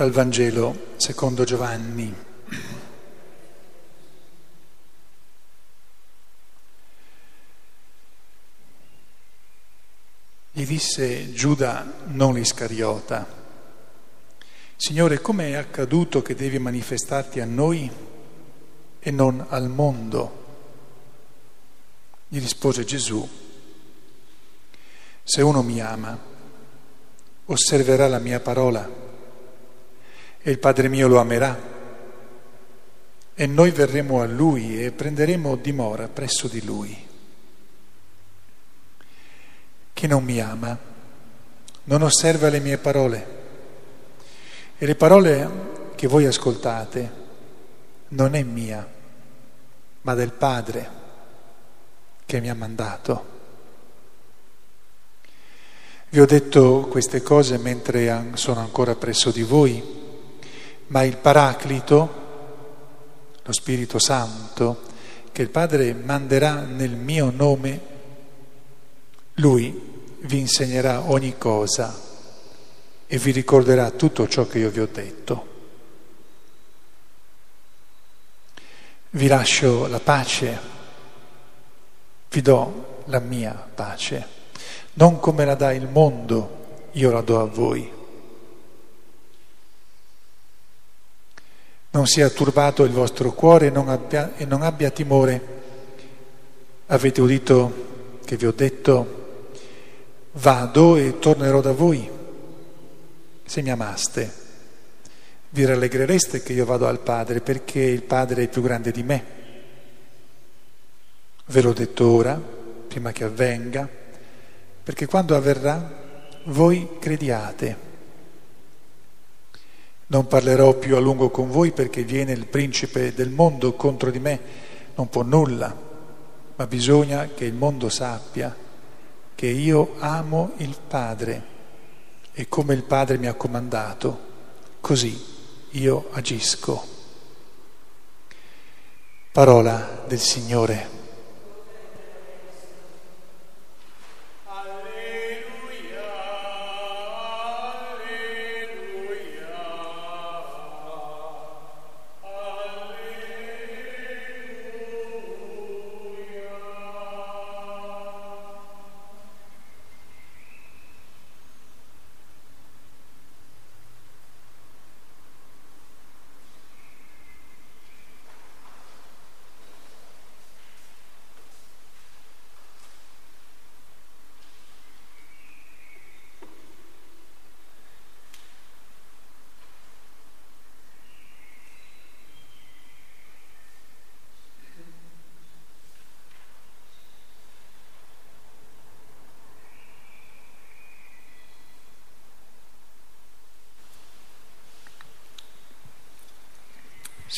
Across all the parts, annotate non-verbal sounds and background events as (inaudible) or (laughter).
dal Vangelo secondo Giovanni. Gli disse Giuda non l'Iscariota, Signore, come è accaduto che devi manifestarti a noi e non al mondo? Gli rispose Gesù, se uno mi ama, osserverà la mia parola e il Padre mio lo amerà. E noi verremo a Lui e prenderemo dimora presso di Lui. Chi non mi ama non osserva le mie parole. E le parole che voi ascoltate non è mia, ma del Padre che mi ha mandato. Vi ho detto queste cose mentre sono ancora presso di voi ma il Paraclito, lo Spirito Santo, che il Padre manderà nel mio nome, lui vi insegnerà ogni cosa e vi ricorderà tutto ciò che io vi ho detto. Vi lascio la pace, vi do la mia pace, non come la dà il mondo, io la do a voi. Non sia turbato il vostro cuore e non abbia, e non abbia timore. Avete udito che vi ho detto, vado e tornerò da voi. Se mi amaste, vi rallegrereste che io vado al Padre perché il Padre è più grande di me. Ve l'ho detto ora, prima che avvenga, perché quando avverrà voi crediate. Non parlerò più a lungo con voi perché viene il principe del mondo contro di me, non può nulla, ma bisogna che il mondo sappia che io amo il Padre e come il Padre mi ha comandato, così io agisco. Parola del Signore.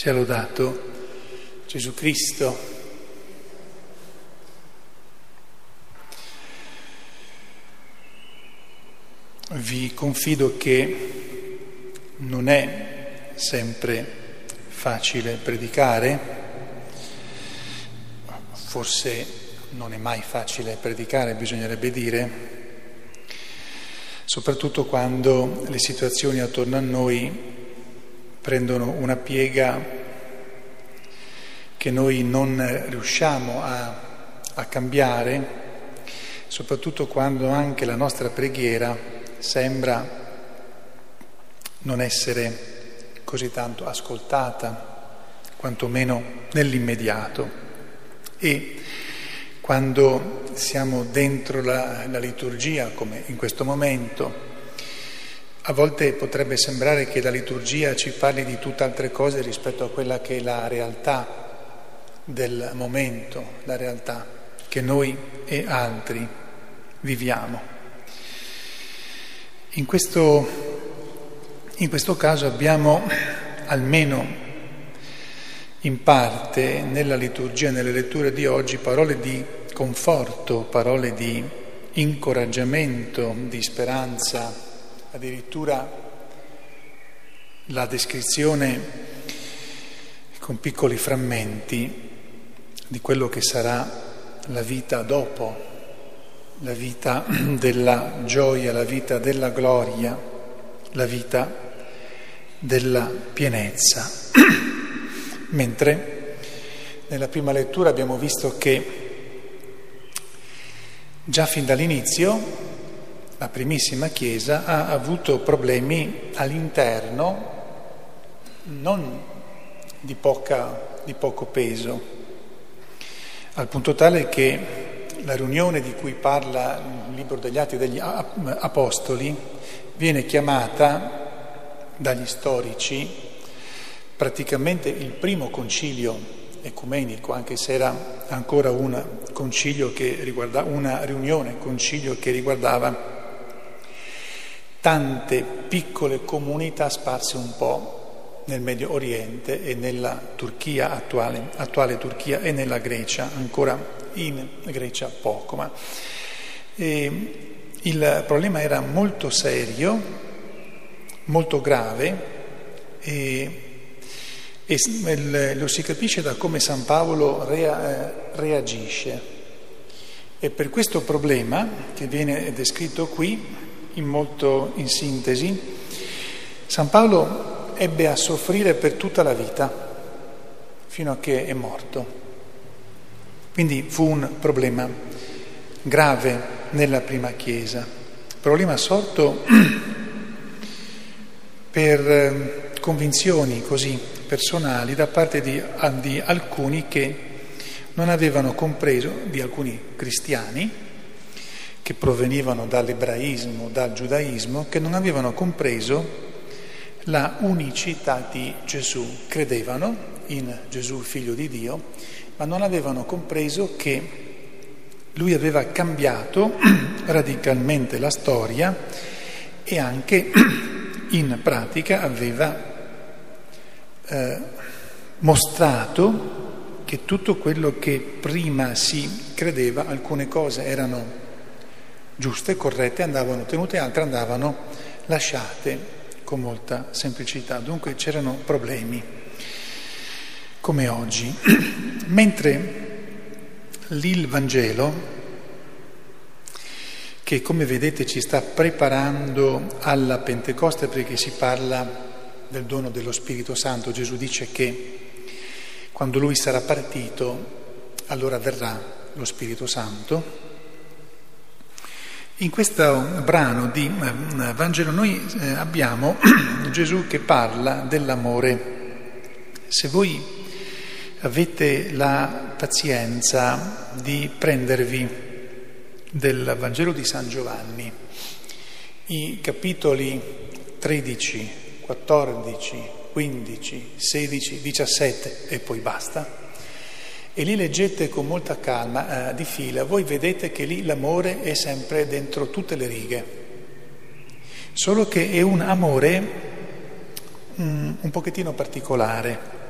Sia lodato Gesù Cristo. Vi confido che non è sempre facile predicare, forse non è mai facile predicare, bisognerebbe dire, soprattutto quando le situazioni attorno a noi prendono una piega che noi non riusciamo a, a cambiare, soprattutto quando anche la nostra preghiera sembra non essere così tanto ascoltata, quantomeno nell'immediato. E quando siamo dentro la, la liturgia, come in questo momento, a volte potrebbe sembrare che la liturgia ci parli di tutt'altre cose rispetto a quella che è la realtà del momento, la realtà che noi e altri viviamo. In questo, in questo caso abbiamo almeno in parte nella liturgia, nelle letture di oggi, parole di conforto, parole di incoraggiamento, di speranza addirittura la descrizione con piccoli frammenti di quello che sarà la vita dopo, la vita (clears throat) della gioia, la vita della gloria, la vita della pienezza. (clears throat) Mentre nella prima lettura abbiamo visto che già fin dall'inizio la primissima Chiesa ha avuto problemi all'interno non di, poca, di poco peso, al punto tale che la riunione di cui parla il libro degli Atti degli Apostoli viene chiamata dagli storici praticamente il primo concilio ecumenico, anche se era ancora un concilio che riguardava, una riunione, concilio che riguardava tante piccole comunità sparse un po' nel Medio Oriente e nella Turchia attuale, attuale Turchia e nella Grecia, ancora in Grecia poco. Ma, eh, il problema era molto serio molto grave e, e lo si capisce da come San Paolo rea, eh, reagisce. E per questo problema, che viene descritto qui in, molto, in sintesi, San Paolo ebbe a soffrire per tutta la vita, fino a che è morto. Quindi fu un problema grave nella prima Chiesa, problema sorto (clears throat) per ehm, convinzioni così personali da parte di, di alcuni che non avevano compreso, di alcuni cristiani, che provenivano dall'ebraismo, dal giudaismo, che non avevano compreso la unicità di Gesù. Credevano in Gesù, figlio di Dio, ma non avevano compreso che lui aveva cambiato (clears throat) radicalmente la storia e anche (clears throat) in pratica aveva eh, mostrato che tutto quello che prima si credeva, alcune cose erano giuste, corrette, andavano tenute, altre andavano lasciate con molta semplicità. Dunque c'erano problemi, come oggi. (clears throat) Mentre il Vangelo che come vedete ci sta preparando alla Pentecoste perché si parla del dono dello Spirito Santo. Gesù dice che quando lui sarà partito, allora verrà lo Spirito Santo. In questo brano di eh, Vangelo noi eh, abbiamo (clears throat) Gesù che parla dell'amore. Se voi avete la pazienza di prendervi del Vangelo di San Giovanni, i capitoli 13, 14, 15, 16, 17 e poi basta, e li leggete con molta calma eh, di fila, voi vedete che lì l'amore è sempre dentro tutte le righe, solo che è un amore mm, un pochettino particolare.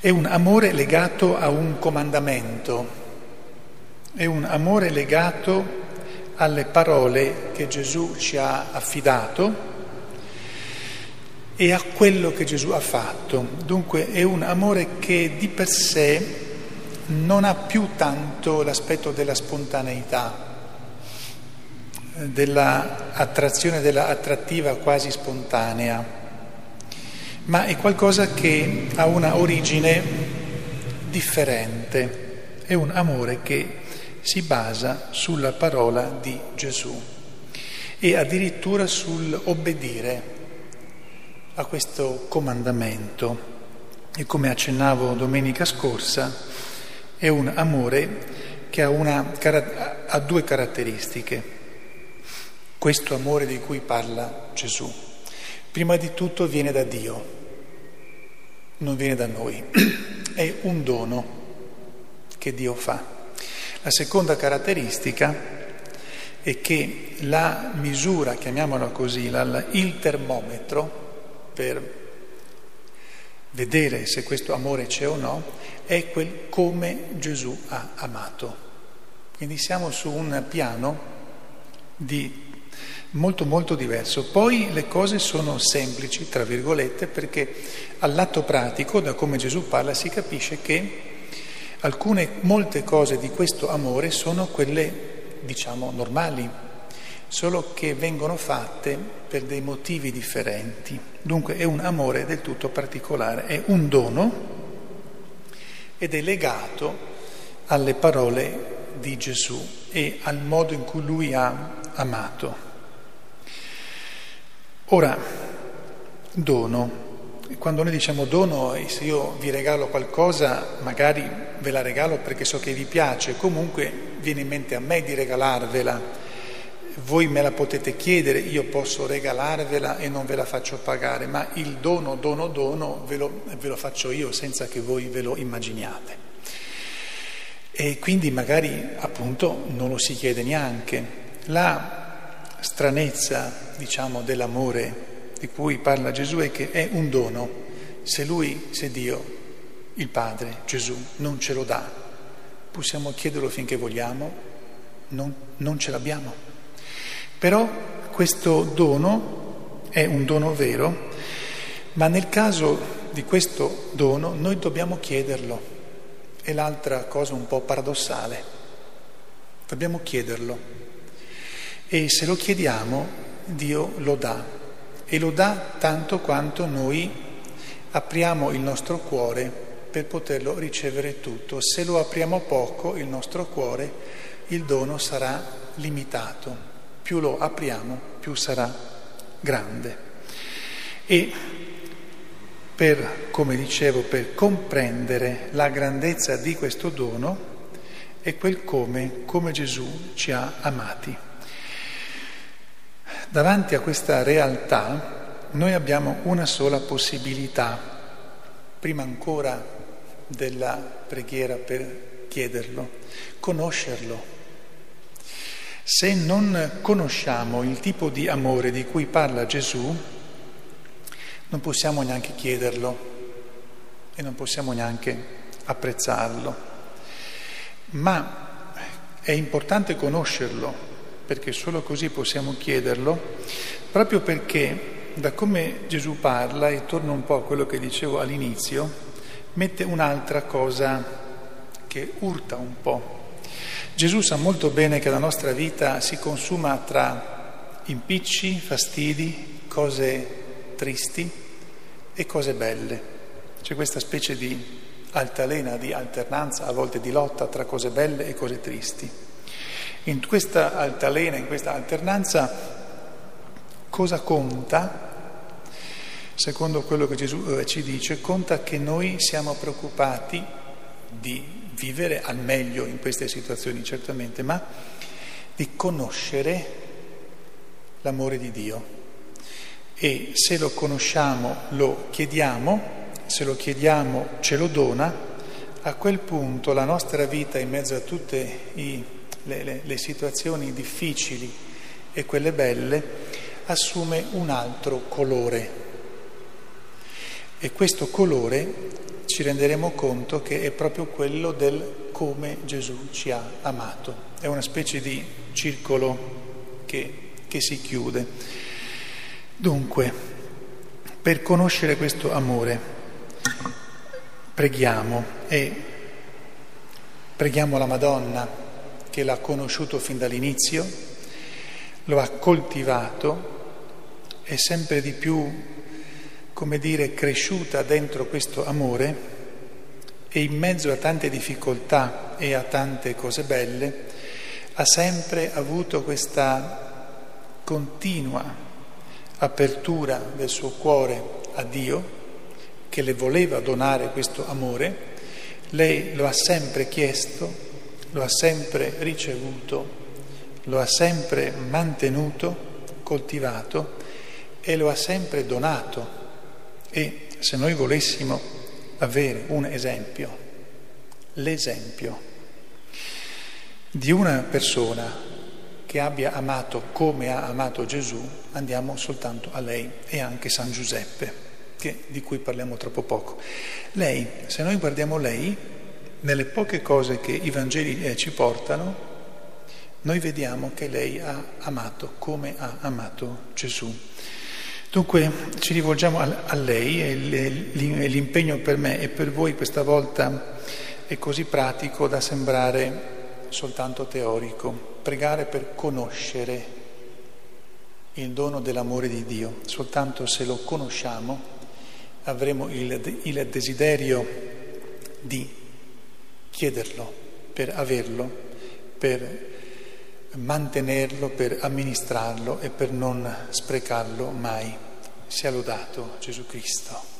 È un amore legato a un comandamento, è un amore legato alle parole che Gesù ci ha affidato e a quello che Gesù ha fatto. Dunque è un amore che di per sé non ha più tanto l'aspetto della spontaneità, dell'attrazione, della attrattiva quasi spontanea, ma è qualcosa che ha una origine differente, è un amore che si basa sulla parola di Gesù e addirittura sull'obbedire a questo comandamento. E come accennavo domenica scorsa, è un amore che ha, una, ha due caratteristiche. Questo amore di cui parla Gesù. Prima di tutto viene da Dio, non viene da noi, (clears throat) è un dono che Dio fa. La seconda caratteristica è che la misura, chiamiamola così, il termometro per vedere se questo amore c'è o no, è quel come Gesù ha amato. Quindi siamo su un piano di molto molto diverso. Poi le cose sono semplici, tra virgolette, perché all'atto pratico, da come Gesù parla, si capisce che Alcune, molte cose di questo amore sono quelle, diciamo, normali. Solo che vengono fatte per dei motivi differenti. Dunque è un amore del tutto particolare, è un dono ed è legato alle parole di Gesù e al modo in cui lui ha amato. Ora, dono. Quando noi diciamo dono, se io vi regalo qualcosa, magari ve la regalo perché so che vi piace, comunque viene in mente a me di regalarvela. Voi me la potete chiedere, io posso regalarvela e non ve la faccio pagare, ma il dono, dono, dono ve lo, ve lo faccio io senza che voi ve lo immaginiate. E quindi magari appunto non lo si chiede neanche. La stranezza, diciamo, dell'amore di cui parla Gesù è che è un dono. Se Lui, se Dio, il Padre, Gesù, non ce lo dà, possiamo chiederlo finché vogliamo, non, non ce l'abbiamo. Però questo dono è un dono vero, ma nel caso di questo dono noi dobbiamo chiederlo. È l'altra cosa un po' paradossale. Dobbiamo chiederlo. E se lo chiediamo, Dio lo dà. E lo dà tanto quanto noi apriamo il nostro cuore per poterlo ricevere tutto. Se lo apriamo poco, il nostro cuore, il dono sarà limitato. Più lo apriamo, più sarà grande. E per, come dicevo, per comprendere la grandezza di questo dono è quel come, come Gesù ci ha amati. Davanti a questa realtà noi abbiamo una sola possibilità, prima ancora della preghiera per chiederlo, conoscerlo. Se non conosciamo il tipo di amore di cui parla Gesù, non possiamo neanche chiederlo e non possiamo neanche apprezzarlo. Ma è importante conoscerlo perché solo così possiamo chiederlo, proprio perché da come Gesù parla, e torno un po' a quello che dicevo all'inizio, mette un'altra cosa che urta un po'. Gesù sa molto bene che la nostra vita si consuma tra impicci, fastidi, cose tristi e cose belle. C'è questa specie di altalena, di alternanza, a volte di lotta tra cose belle e cose tristi. In questa altalena, in questa alternanza, cosa conta? Secondo quello che Gesù eh, ci dice, conta che noi siamo preoccupati di vivere al meglio in queste situazioni, certamente, ma di conoscere l'amore di Dio. E se lo conosciamo, lo chiediamo, se lo chiediamo, ce lo dona, a quel punto la nostra vita in mezzo a tutte i le, le, le situazioni difficili e quelle belle, assume un altro colore. E questo colore ci renderemo conto che è proprio quello del come Gesù ci ha amato. È una specie di circolo che, che si chiude. Dunque, per conoscere questo amore, preghiamo e preghiamo la Madonna che l'ha conosciuto fin dall'inizio, lo ha coltivato, è sempre di più, come dire, cresciuta dentro questo amore e in mezzo a tante difficoltà e a tante cose belle ha sempre avuto questa continua apertura del suo cuore a Dio che le voleva donare questo amore, lei lo ha sempre chiesto lo ha sempre ricevuto, lo ha sempre mantenuto, coltivato e lo ha sempre donato. E se noi volessimo avere un esempio, l'esempio di una persona che abbia amato come ha amato Gesù, andiamo soltanto a lei e anche San Giuseppe, che, di cui parliamo troppo poco. Lei, se noi guardiamo lei, nelle poche cose che i Vangeli eh, ci portano, noi vediamo che lei ha amato come ha amato Gesù. Dunque ci rivolgiamo a, lei e l'impegno per me e per voi questa volta è così pratico da sembrare soltanto teorico. Pregare per conoscere il dono dell'amore di Dio. Soltanto se lo conosciamo avremo il, il desiderio di chiederlo, per averlo, per mantenerlo, per amministrarlo e per non sprecarlo mai. Sia lodato Gesù Cristo.